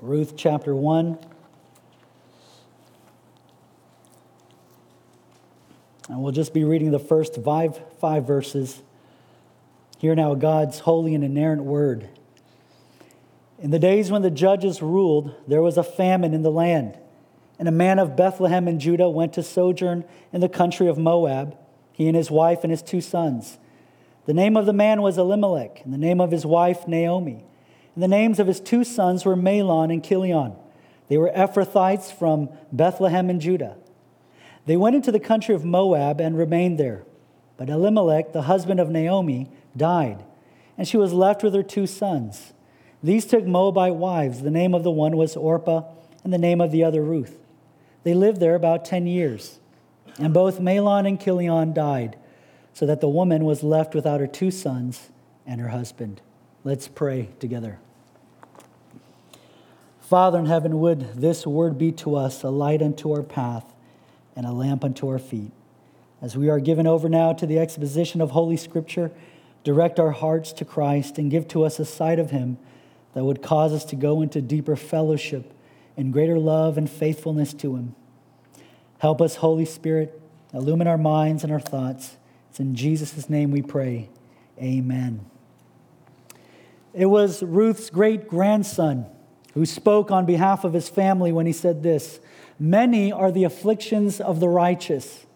Ruth chapter 1. And we'll just be reading the first five, five verses. Hear now God's holy and inerrant word. In the days when the judges ruled, there was a famine in the land. And a man of Bethlehem in Judah went to sojourn in the country of Moab, he and his wife and his two sons. The name of the man was Elimelech, and the name of his wife Naomi. And the names of his two sons were Mahlon and Chilion. They were Ephrathites from Bethlehem in Judah. They went into the country of Moab and remained there. But Elimelech, the husband of Naomi, died, and she was left with her two sons. These took Moabite wives. The name of the one was Orpah, and the name of the other Ruth. They lived there about 10 years. And both Mahlon and Chilion died, so that the woman was left without her two sons and her husband. Let's pray together. Father in heaven, would this word be to us a light unto our path and a lamp unto our feet? As we are given over now to the exposition of Holy Scripture, direct our hearts to Christ and give to us a sight of Him that would cause us to go into deeper fellowship and greater love and faithfulness to Him. Help us, Holy Spirit, illumine our minds and our thoughts. It's in Jesus' name we pray. Amen. It was Ruth's great grandson who spoke on behalf of his family when he said this Many are the afflictions of the righteous.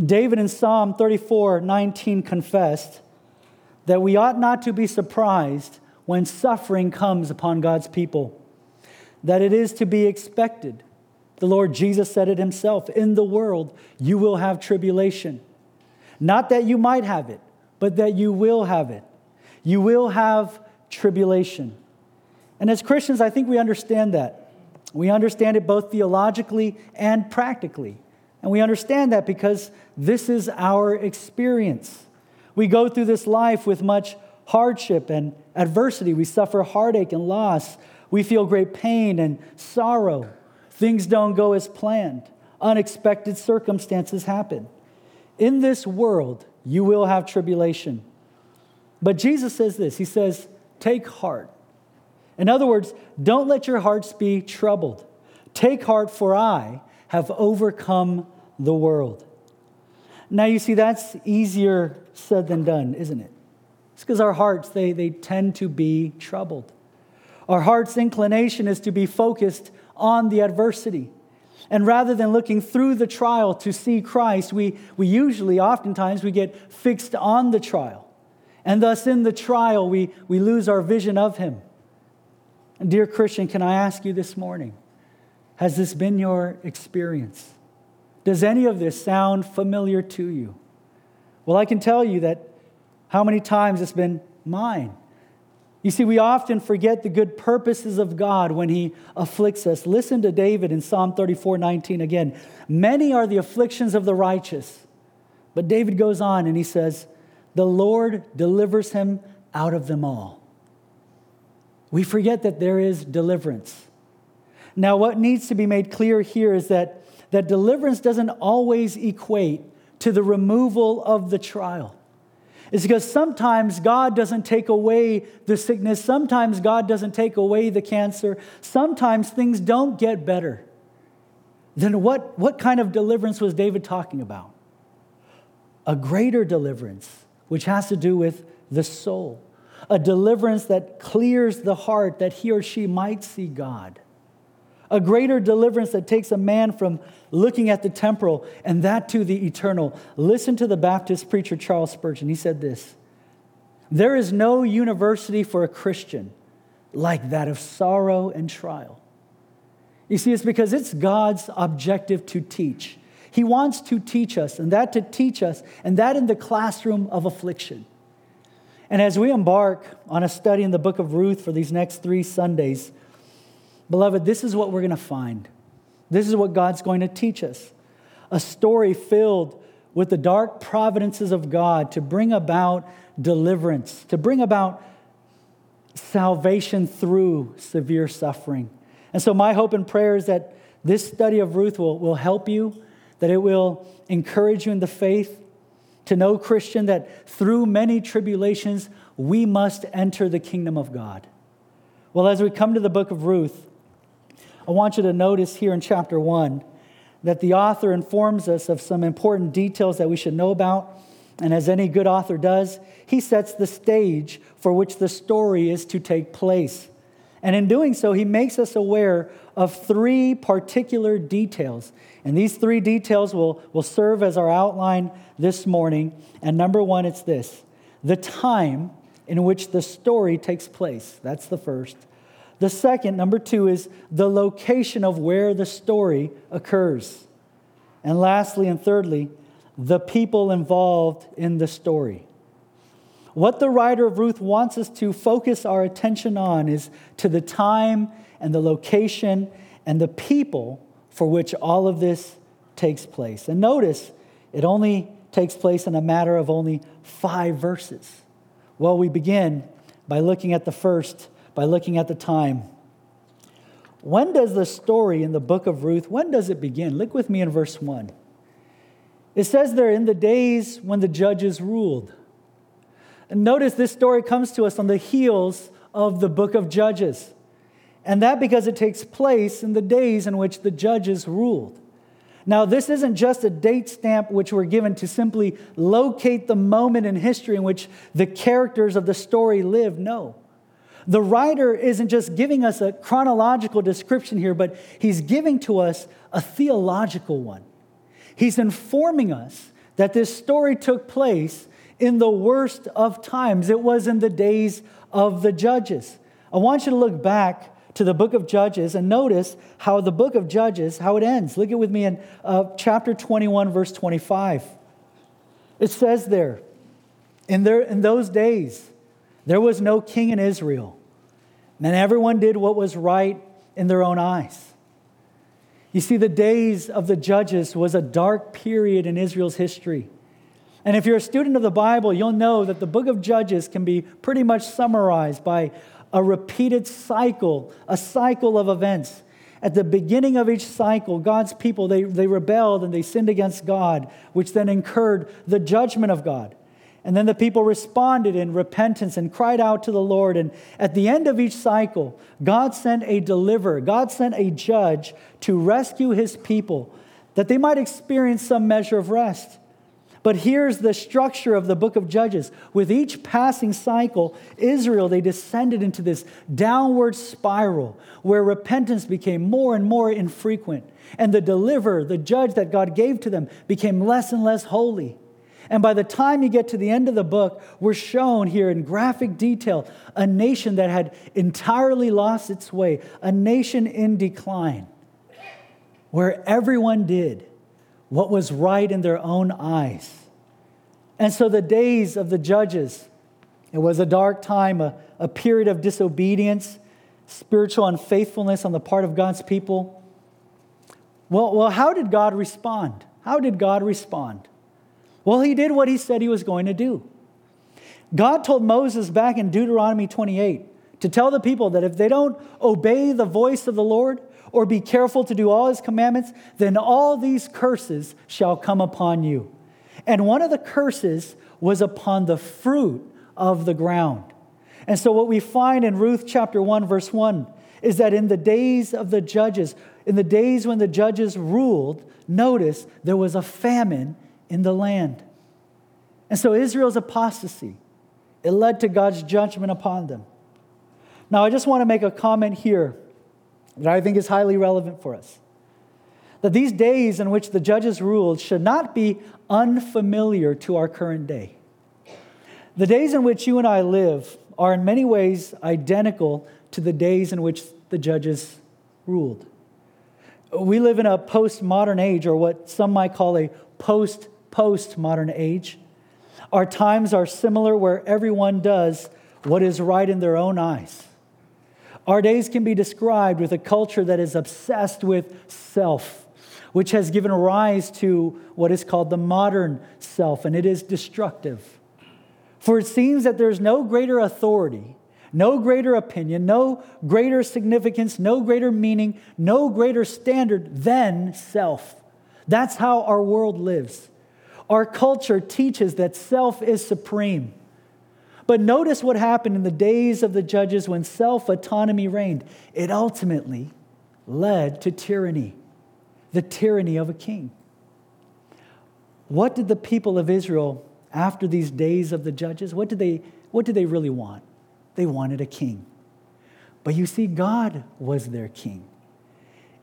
David in Psalm 34 19 confessed that we ought not to be surprised when suffering comes upon God's people, that it is to be expected. The Lord Jesus said it himself In the world, you will have tribulation. Not that you might have it, but that you will have it. You will have tribulation. And as Christians, I think we understand that. We understand it both theologically and practically. And we understand that because this is our experience. We go through this life with much hardship and adversity. We suffer heartache and loss. We feel great pain and sorrow. Things don't go as planned. Unexpected circumstances happen. In this world, you will have tribulation. But Jesus says this He says, Take heart. In other words, don't let your hearts be troubled. Take heart, for I have overcome the world. Now, you see, that's easier said than done, isn't it? It's because our hearts, they, they tend to be troubled. Our heart's inclination is to be focused on the adversity. And rather than looking through the trial to see Christ, we, we usually, oftentimes, we get fixed on the trial. And thus, in the trial, we, we lose our vision of Him. And dear Christian, can I ask you this morning, has this been your experience? Does any of this sound familiar to you? Well, I can tell you that how many times it's been mine. You see, we often forget the good purposes of God when He afflicts us. Listen to David in Psalm 34 19 again. Many are the afflictions of the righteous. But David goes on and he says, The Lord delivers him out of them all. We forget that there is deliverance. Now, what needs to be made clear here is that, that deliverance doesn't always equate to the removal of the trial. It's because sometimes God doesn't take away the sickness, sometimes God doesn't take away the cancer, sometimes things don't get better. Then, what, what kind of deliverance was David talking about? A greater deliverance, which has to do with the soul a deliverance that clears the heart that he or she might see God. A greater deliverance that takes a man from looking at the temporal and that to the eternal. Listen to the Baptist preacher Charles Spurgeon. He said this There is no university for a Christian like that of sorrow and trial. You see, it's because it's God's objective to teach. He wants to teach us, and that to teach us, and that in the classroom of affliction. And as we embark on a study in the book of Ruth for these next three Sundays, beloved, this is what we're going to find. This is what God's going to teach us a story filled with the dark providences of God to bring about deliverance, to bring about salvation through severe suffering. And so, my hope and prayer is that this study of Ruth will, will help you, that it will encourage you in the faith, to know, Christian, that through many tribulations, we must enter the kingdom of God. Well, as we come to the book of Ruth, I want you to notice here in chapter 1 that the author informs us of some important details that we should know about. And as any good author does, he sets the stage for which the story is to take place. And in doing so, he makes us aware of three particular details. And these three details will, will serve as our outline this morning. And number one, it's this the time in which the story takes place. That's the first. The second, number two, is the location of where the story occurs. And lastly and thirdly, the people involved in the story. What the writer of Ruth wants us to focus our attention on is to the time and the location and the people for which all of this takes place. And notice, it only takes place in a matter of only five verses. Well, we begin by looking at the first, by looking at the time. When does the story in the book of Ruth, when does it begin? Look with me in verse 1. It says there, in the days when the judges ruled. And notice this story comes to us on the heels of the book of Judges. And that because it takes place in the days in which the judges ruled. Now, this isn't just a date stamp which we're given to simply locate the moment in history in which the characters of the story live. No. The writer isn't just giving us a chronological description here, but he's giving to us a theological one. He's informing us that this story took place in the worst of times. It was in the days of the judges. I want you to look back to the book of Judges and notice how the book of Judges, how it ends. Look at with me in uh, chapter 21, verse 25. It says there, in, there, in those days, there was no king in Israel, and everyone did what was right in their own eyes. You see, the days of the judges was a dark period in Israel's history. And if you're a student of the Bible, you'll know that the book of Judges can be pretty much summarized by a repeated cycle, a cycle of events. At the beginning of each cycle, God's people, they, they rebelled and they sinned against God, which then incurred the judgment of God. And then the people responded in repentance and cried out to the Lord. And at the end of each cycle, God sent a deliverer, God sent a judge to rescue his people that they might experience some measure of rest. But here's the structure of the book of Judges. With each passing cycle, Israel, they descended into this downward spiral where repentance became more and more infrequent. And the deliverer, the judge that God gave to them, became less and less holy. And by the time you get to the end of the book, we're shown here in graphic detail a nation that had entirely lost its way, a nation in decline, where everyone did what was right in their own eyes. And so the days of the judges, it was a dark time, a, a period of disobedience, spiritual unfaithfulness on the part of God's people. Well, well, how did God respond? How did God respond? Well, he did what he said he was going to do. God told Moses back in Deuteronomy 28 to tell the people that if they don't obey the voice of the Lord or be careful to do all his commandments, then all these curses shall come upon you. And one of the curses was upon the fruit of the ground. And so, what we find in Ruth chapter 1, verse 1, is that in the days of the judges, in the days when the judges ruled, notice there was a famine in the land. And so, Israel's apostasy, it led to God's judgment upon them. Now, I just want to make a comment here that I think is highly relevant for us. That these days in which the judges ruled should not be unfamiliar to our current day. The days in which you and I live are in many ways identical to the days in which the judges ruled. We live in a postmodern age, or what some might call a post postmodern age. Our times are similar where everyone does what is right in their own eyes. Our days can be described with a culture that is obsessed with self, which has given rise to what is called the modern self, and it is destructive. For it seems that there's no greater authority, no greater opinion, no greater significance, no greater meaning, no greater standard than self. That's how our world lives. Our culture teaches that self is supreme. But notice what happened in the days of the judges when self autonomy reigned. It ultimately led to tyranny, the tyranny of a king. What did the people of Israel, after these days of the judges, what did they, what did they really want? They wanted a king. But you see, God was their king.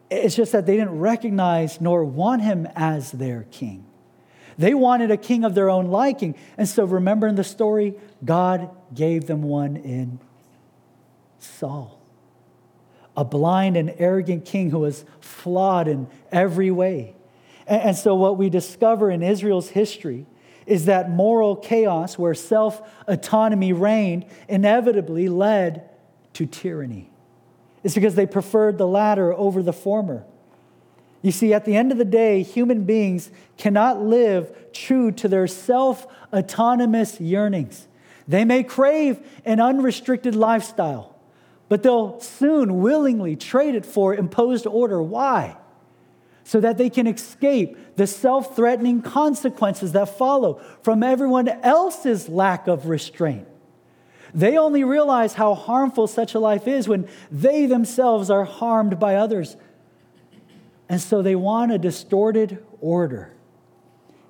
It's just that they didn't recognize nor want him as their king. They wanted a king of their own liking. And so, remember in the story, God gave them one in Saul, a blind and arrogant king who was flawed in every way. And so, what we discover in Israel's history is that moral chaos, where self autonomy reigned, inevitably led to tyranny. It's because they preferred the latter over the former. You see, at the end of the day, human beings cannot live true to their self autonomous yearnings. They may crave an unrestricted lifestyle, but they'll soon willingly trade it for imposed order. Why? So that they can escape the self threatening consequences that follow from everyone else's lack of restraint. They only realize how harmful such a life is when they themselves are harmed by others. And so they want a distorted order.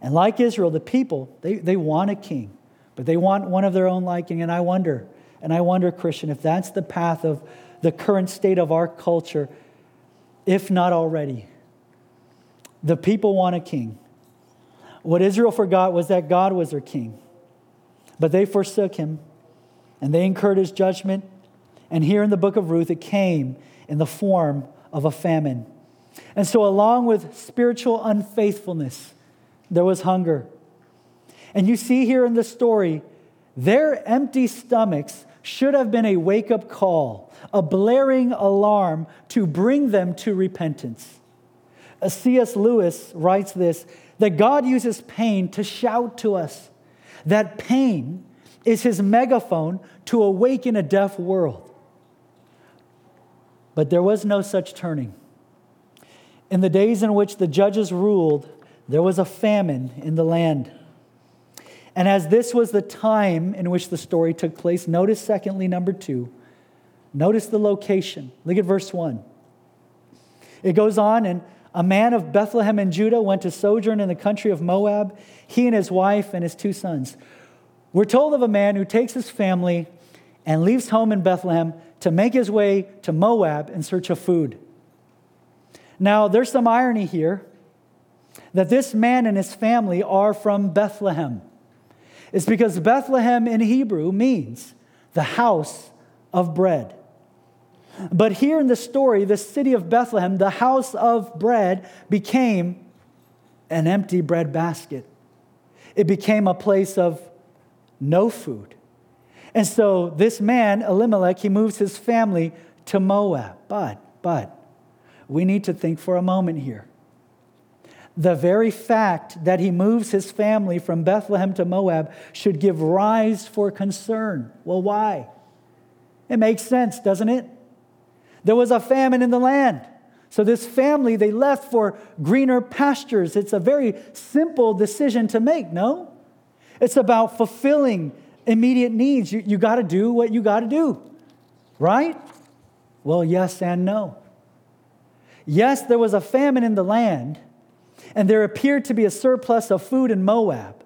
And like Israel, the people, they, they want a king, but they want one of their own liking. And I wonder, and I wonder, Christian, if that's the path of the current state of our culture, if not already. The people want a king. What Israel forgot was that God was their king, but they forsook him and they incurred his judgment. And here in the book of Ruth, it came in the form of a famine. And so, along with spiritual unfaithfulness, there was hunger. And you see here in the story, their empty stomachs should have been a wake up call, a blaring alarm to bring them to repentance. C.S. Lewis writes this that God uses pain to shout to us, that pain is his megaphone to awaken a deaf world. But there was no such turning. In the days in which the judges ruled, there was a famine in the land. And as this was the time in which the story took place, notice, secondly, number two, notice the location. Look at verse one. It goes on, and a man of Bethlehem in Judah went to sojourn in the country of Moab, he and his wife and his two sons. We're told of a man who takes his family and leaves home in Bethlehem to make his way to Moab in search of food. Now, there's some irony here that this man and his family are from Bethlehem. It's because Bethlehem in Hebrew means the house of bread. But here in the story, the city of Bethlehem, the house of bread, became an empty bread basket. It became a place of no food. And so this man, Elimelech, he moves his family to Moab. But, but, we need to think for a moment here. The very fact that he moves his family from Bethlehem to Moab should give rise for concern. Well, why? It makes sense, doesn't it? There was a famine in the land. So this family, they left for greener pastures. It's a very simple decision to make, no? It's about fulfilling immediate needs. You, you got to do what you got to do, right? Well, yes and no. Yes, there was a famine in the land, and there appeared to be a surplus of food in Moab.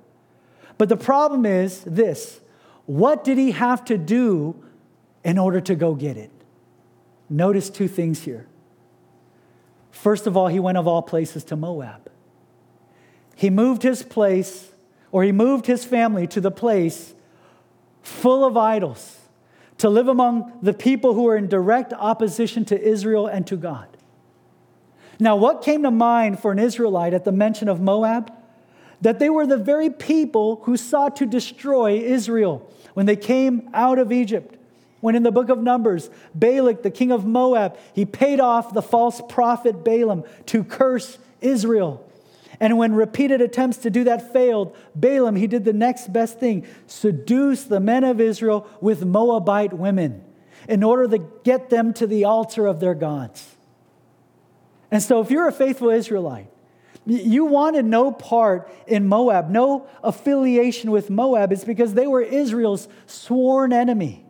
But the problem is this what did he have to do in order to go get it? Notice two things here. First of all, he went of all places to Moab. He moved his place or he moved his family to the place full of idols to live among the people who were in direct opposition to Israel and to God. Now, what came to mind for an Israelite at the mention of Moab? That they were the very people who sought to destroy Israel when they came out of Egypt. When in the book of Numbers, Balak, the king of Moab, he paid off the false prophet Balaam to curse Israel. And when repeated attempts to do that failed, Balaam, he did the next best thing seduce the men of Israel with Moabite women in order to get them to the altar of their gods. And so, if you're a faithful Israelite, You wanted no part in Moab, no affiliation with Moab. It's because they were Israel's sworn enemy.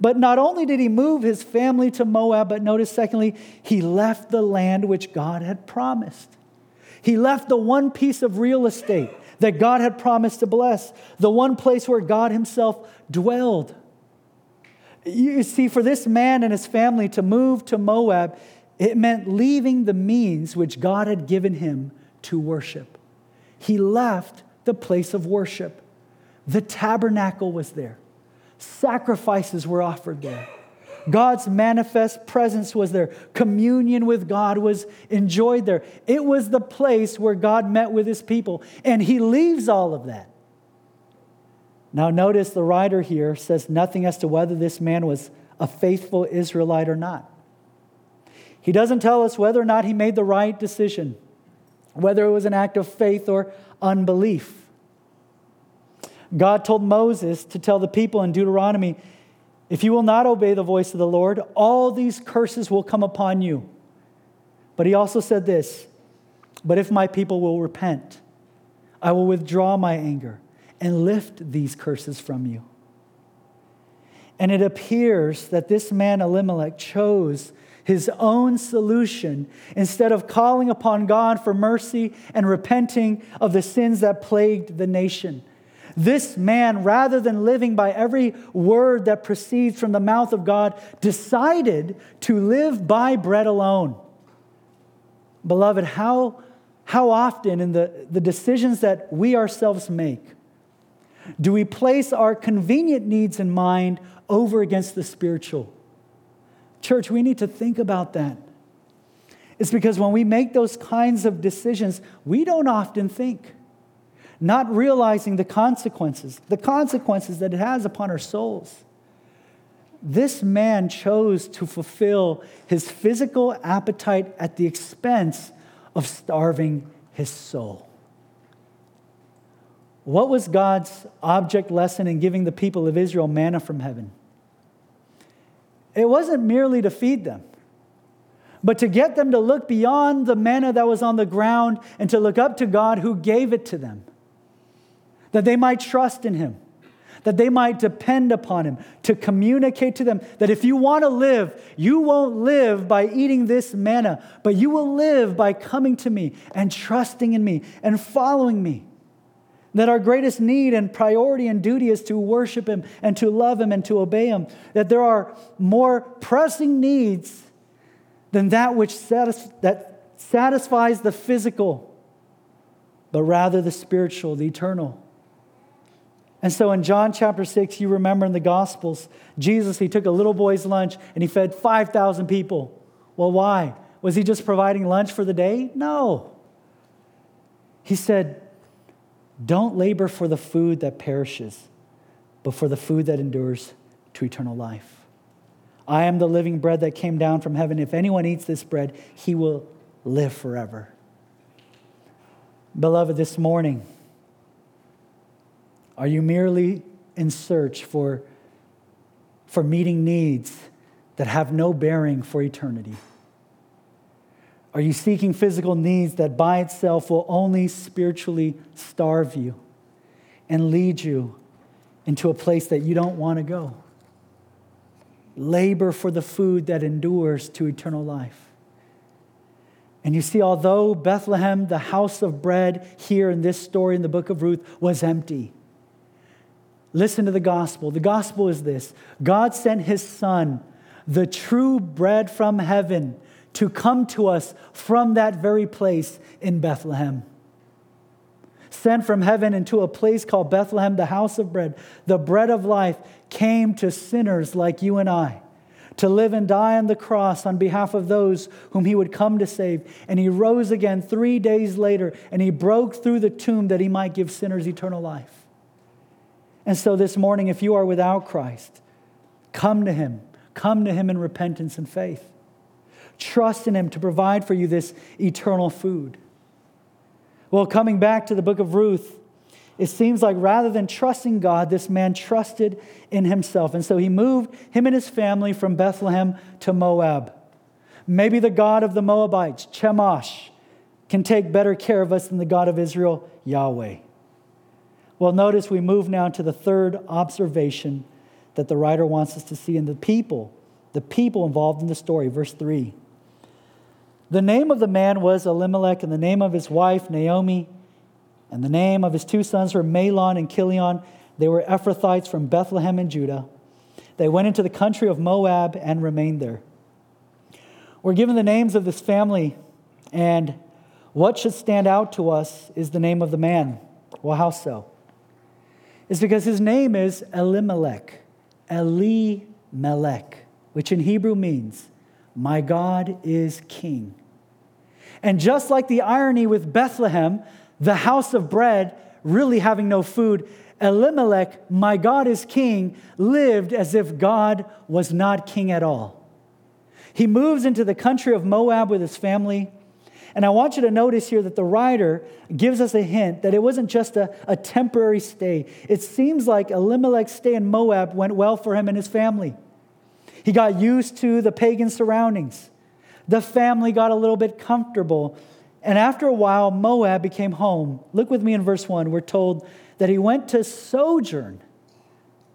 But not only did he move his family to Moab, but notice, secondly, he left the land which God had promised. He left the one piece of real estate that God had promised to bless, the one place where God himself dwelled. You see, for this man and his family to move to Moab, it meant leaving the means which God had given him to worship. He left the place of worship. The tabernacle was there, sacrifices were offered there. God's manifest presence was there. Communion with God was enjoyed there. It was the place where God met with his people. And he leaves all of that. Now, notice the writer here says nothing as to whether this man was a faithful Israelite or not. He doesn't tell us whether or not he made the right decision, whether it was an act of faith or unbelief. God told Moses to tell the people in Deuteronomy if you will not obey the voice of the Lord, all these curses will come upon you. But he also said this But if my people will repent, I will withdraw my anger and lift these curses from you. And it appears that this man Elimelech chose his own solution instead of calling upon God for mercy and repenting of the sins that plagued the nation. This man, rather than living by every word that proceeds from the mouth of God, decided to live by bread alone. Beloved, how, how often in the, the decisions that we ourselves make do we place our convenient needs in mind over against the spiritual? Church, we need to think about that. It's because when we make those kinds of decisions, we don't often think, not realizing the consequences, the consequences that it has upon our souls. This man chose to fulfill his physical appetite at the expense of starving his soul. What was God's object lesson in giving the people of Israel manna from heaven? It wasn't merely to feed them, but to get them to look beyond the manna that was on the ground and to look up to God who gave it to them, that they might trust in Him, that they might depend upon Him, to communicate to them that if you want to live, you won't live by eating this manna, but you will live by coming to me and trusting in me and following me that our greatest need and priority and duty is to worship Him and to love Him and to obey Him, that there are more pressing needs than that which satis- that satisfies the physical, but rather the spiritual, the eternal. And so in John chapter 6, you remember in the Gospels, Jesus, he took a little boy's lunch and he fed 5,000 people. Well, why? Was he just providing lunch for the day? No. He said, don't labor for the food that perishes, but for the food that endures to eternal life. I am the living bread that came down from heaven. If anyone eats this bread, he will live forever. Beloved, this morning, are you merely in search for, for meeting needs that have no bearing for eternity? Are you seeking physical needs that by itself will only spiritually starve you and lead you into a place that you don't want to go? Labor for the food that endures to eternal life. And you see, although Bethlehem, the house of bread, here in this story in the book of Ruth, was empty, listen to the gospel. The gospel is this God sent his son, the true bread from heaven to come to us from that very place in Bethlehem. Sent from heaven into a place called Bethlehem, the house of bread, the bread of life came to sinners like you and I to live and die on the cross on behalf of those whom he would come to save. And he rose again three days later and he broke through the tomb that he might give sinners eternal life. And so this morning, if you are without Christ, come to him. Come to him in repentance and faith. Trust in Him to provide for you this eternal food. Well, coming back to the book of Ruth, it seems like rather than trusting God, this man trusted in himself. And so he moved him and his family from Bethlehem to Moab. Maybe the God of the Moabites, Chemosh, can take better care of us than the God of Israel, Yahweh? Well, notice we move now to the third observation that the writer wants us to see in the people, the people involved in the story. Verse 3. The name of the man was Elimelech, and the name of his wife, Naomi, and the name of his two sons were Mahlon and Chilion. They were Ephrathites from Bethlehem in Judah. They went into the country of Moab and remained there. We're given the names of this family, and what should stand out to us is the name of the man. Well, how so? It's because his name is Elimelech, Eli Elimelech, which in Hebrew means, My God is king. And just like the irony with Bethlehem, the house of bread, really having no food, Elimelech, my God is king, lived as if God was not king at all. He moves into the country of Moab with his family. And I want you to notice here that the writer gives us a hint that it wasn't just a, a temporary stay. It seems like Elimelech's stay in Moab went well for him and his family. He got used to the pagan surroundings. The family got a little bit comfortable. And after a while, Moab became home. Look with me in verse 1. We're told that he went to sojourn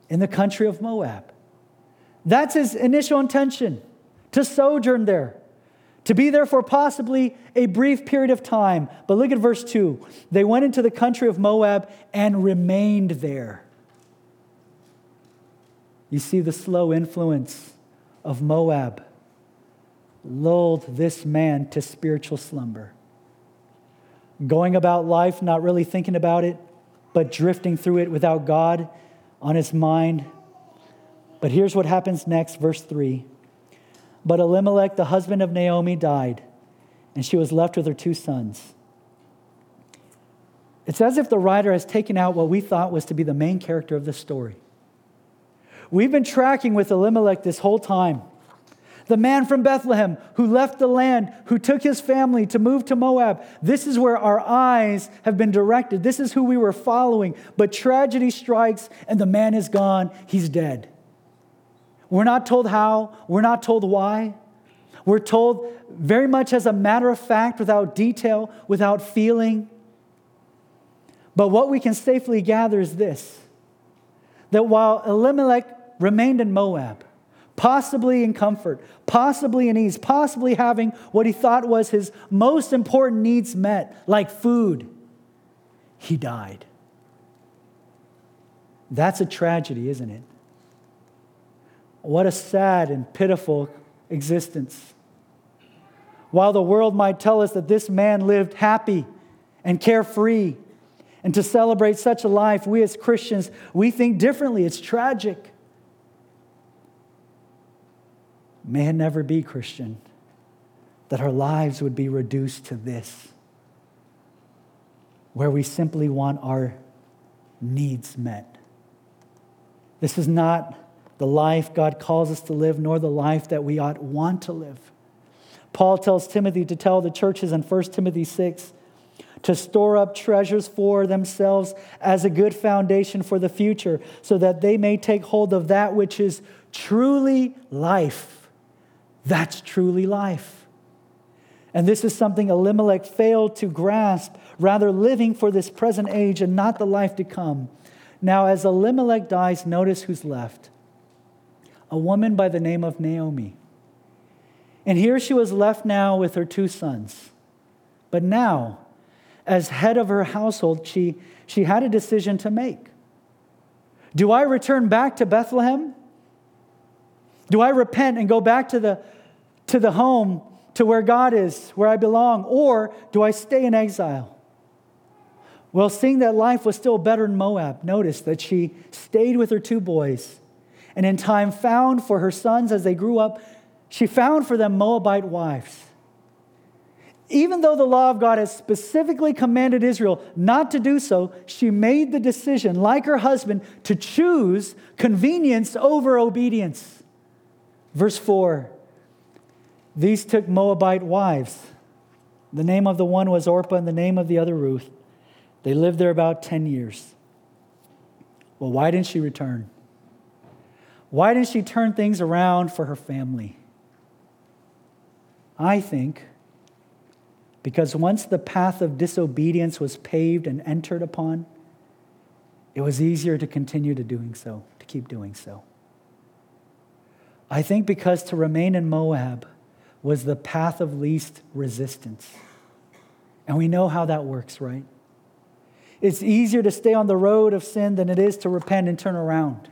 in the country of Moab. That's his initial intention to sojourn there, to be there for possibly a brief period of time. But look at verse 2. They went into the country of Moab and remained there. You see the slow influence of Moab lulled this man to spiritual slumber. Going about life, not really thinking about it, but drifting through it without God on his mind. But here's what happens next, verse 3. But Elimelech, the husband of Naomi, died, and she was left with her two sons. It's as if the writer has taken out what we thought was to be the main character of the story. We've been tracking with Elimelech this whole time the man from Bethlehem who left the land, who took his family to move to Moab. This is where our eyes have been directed. This is who we were following. But tragedy strikes and the man is gone. He's dead. We're not told how, we're not told why. We're told very much as a matter of fact, without detail, without feeling. But what we can safely gather is this that while Elimelech remained in Moab, possibly in comfort, possibly in ease, possibly having what he thought was his most important needs met, like food, he died. That's a tragedy, isn't it? What a sad and pitiful existence. While the world might tell us that this man lived happy and carefree, and to celebrate such a life, we as Christians, we think differently. It's tragic. May it never be, Christian, that our lives would be reduced to this, where we simply want our needs met. This is not the life God calls us to live, nor the life that we ought want to live. Paul tells Timothy to tell the churches in 1 Timothy 6 to store up treasures for themselves as a good foundation for the future, so that they may take hold of that which is truly life that's truly life. And this is something Elimelech failed to grasp, rather living for this present age and not the life to come. Now, as Elimelech dies, notice who's left a woman by the name of Naomi. And here she was left now with her two sons. But now, as head of her household, she, she had a decision to make. Do I return back to Bethlehem? Do I repent and go back to the, to the home, to where God is, where I belong? Or do I stay in exile? Well, seeing that life was still better in Moab, notice that she stayed with her two boys and in time found for her sons as they grew up, she found for them Moabite wives. Even though the law of God has specifically commanded Israel not to do so, she made the decision, like her husband, to choose convenience over obedience. Verse 4 These took Moabite wives. The name of the one was Orpah, and the name of the other Ruth. They lived there about 10 years. Well, why didn't she return? Why didn't she turn things around for her family? I think Because once the path of disobedience was paved and entered upon, it was easier to continue to doing so, to keep doing so. I think because to remain in Moab was the path of least resistance. And we know how that works, right? It's easier to stay on the road of sin than it is to repent and turn around.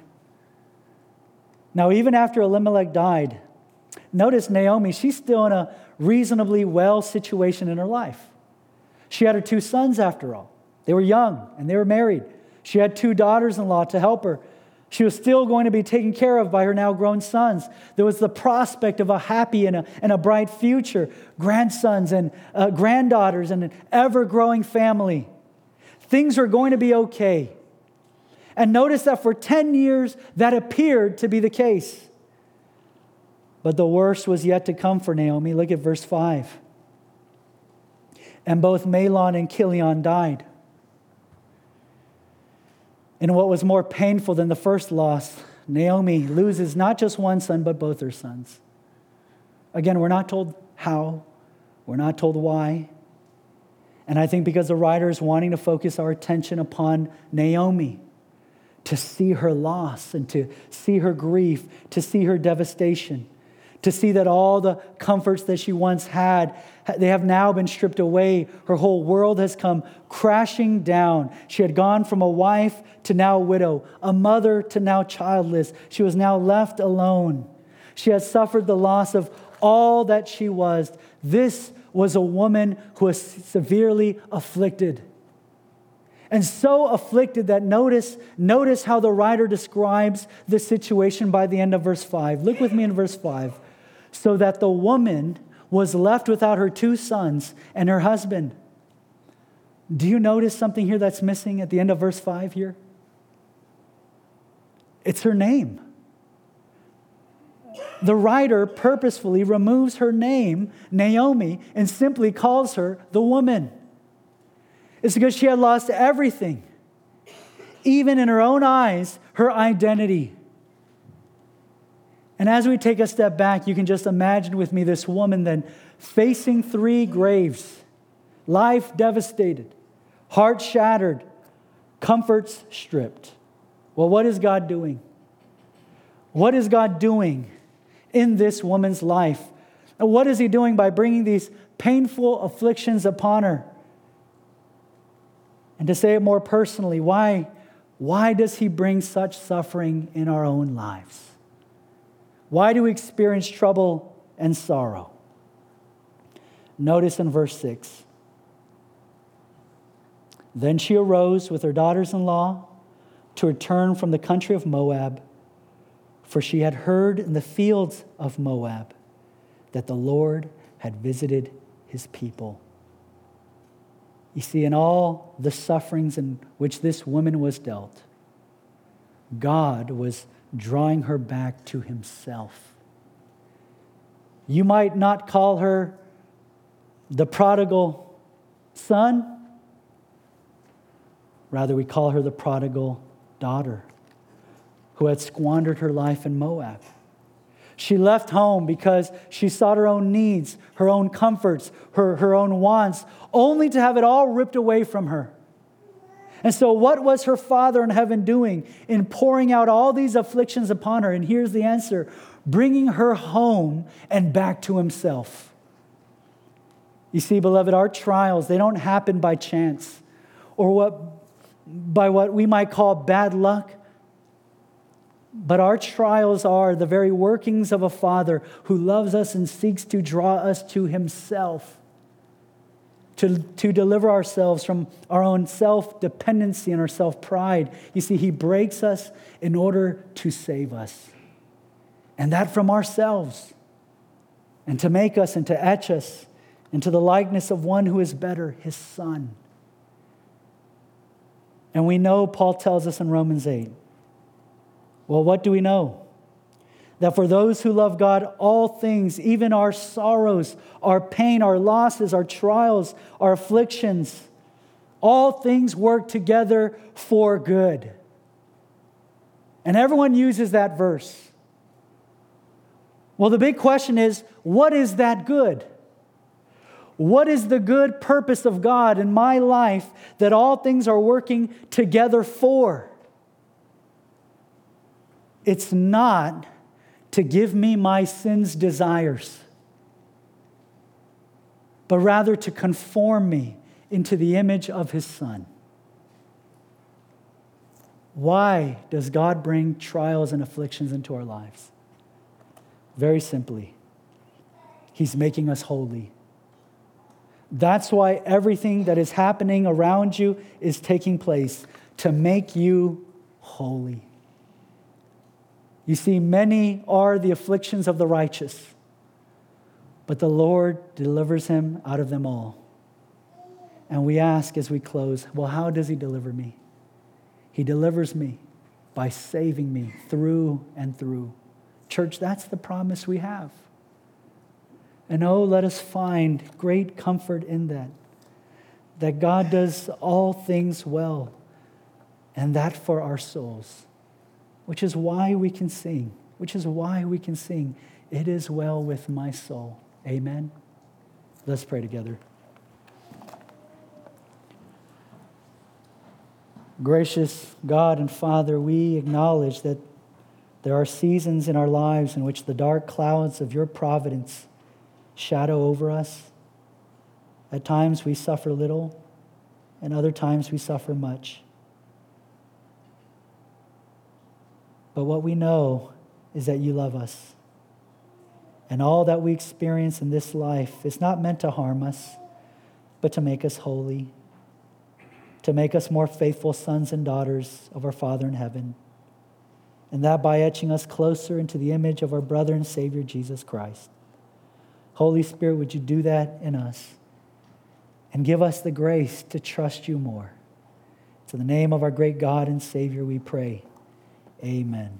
Now, even after Elimelech died, notice Naomi, she's still in a reasonably well situation in her life. She had her two sons, after all. They were young and they were married. She had two daughters in law to help her. She was still going to be taken care of by her now grown sons. There was the prospect of a happy and a, and a bright future, grandsons and uh, granddaughters, and an ever growing family. Things were going to be okay. And notice that for 10 years, that appeared to be the case. But the worst was yet to come for Naomi. Look at verse 5. And both Mahlon and Chilion died. And what was more painful than the first loss, Naomi loses not just one son, but both her sons. Again, we're not told how, we're not told why. And I think because the writer is wanting to focus our attention upon Naomi, to see her loss and to see her grief, to see her devastation to see that all the comforts that she once had they have now been stripped away. Her whole world has come crashing down. She had gone from a wife to now widow a mother to now childless. She was now left alone. She had suffered the loss of all that she was. This was a woman who was severely afflicted. And so afflicted that notice notice how the writer describes the situation by the end of verse 5 look with me in verse 5 so that the woman was left without her two sons and her husband. Do you notice something here that's missing at the end of verse 5 here? It's her name. The writer purposefully removes her name, Naomi, and simply calls her the woman. It's because she had lost everything, even in her own eyes, her identity. And as we take a step back, you can just imagine with me this woman then facing three graves, life devastated, heart shattered, comforts stripped. Well, what is God doing? What is God doing in this woman's life? And what is He doing by bringing these painful afflictions upon her? And to say it more personally, why, why does He bring such suffering in our own lives? Why do we experience trouble and sorrow? Notice in verse 6. Then she arose with her daughters in law to return from the country of Moab, for she had heard in the fields of Moab that the Lord had visited his people. You see, in all the sufferings in which this woman was dealt, God was drawing her back to himself. You might not call her the prodigal son, rather, we call her the prodigal daughter who had squandered her life in Moab. She left home because she sought her own needs, her own comforts, her, her own wants, only to have it all ripped away from her. And so, what was her Father in heaven doing in pouring out all these afflictions upon her? And here's the answer bringing her home and back to Himself. You see, beloved, our trials, they don't happen by chance or what, by what we might call bad luck. But our trials are the very workings of a Father who loves us and seeks to draw us to Himself to, to deliver ourselves from our own self dependency and our self pride. You see, He breaks us in order to save us, and that from ourselves, and to make us and to etch us into the likeness of one who is better, His Son. And we know, Paul tells us in Romans 8. Well, what do we know? That for those who love God, all things, even our sorrows, our pain, our losses, our trials, our afflictions, all things work together for good. And everyone uses that verse. Well, the big question is what is that good? What is the good purpose of God in my life that all things are working together for? It's not to give me my sin's desires, but rather to conform me into the image of his Son. Why does God bring trials and afflictions into our lives? Very simply, He's making us holy. That's why everything that is happening around you is taking place to make you holy. You see, many are the afflictions of the righteous, but the Lord delivers him out of them all. And we ask as we close, well, how does he deliver me? He delivers me by saving me through and through. Church, that's the promise we have. And oh, let us find great comfort in that. That God does all things well, and that for our souls, which is why we can sing, which is why we can sing, It is well with my soul. Amen. Let's pray together. Gracious God and Father, we acknowledge that there are seasons in our lives in which the dark clouds of your providence shadow over us. At times we suffer little, and other times we suffer much. But what we know is that you love us. And all that we experience in this life is not meant to harm us, but to make us holy, to make us more faithful sons and daughters of our Father in heaven. And that by etching us closer into the image of our brother and Savior Jesus Christ. Holy Spirit, would you do that in us and give us the grace to trust you more? To the name of our great God and Savior, we pray. Amen.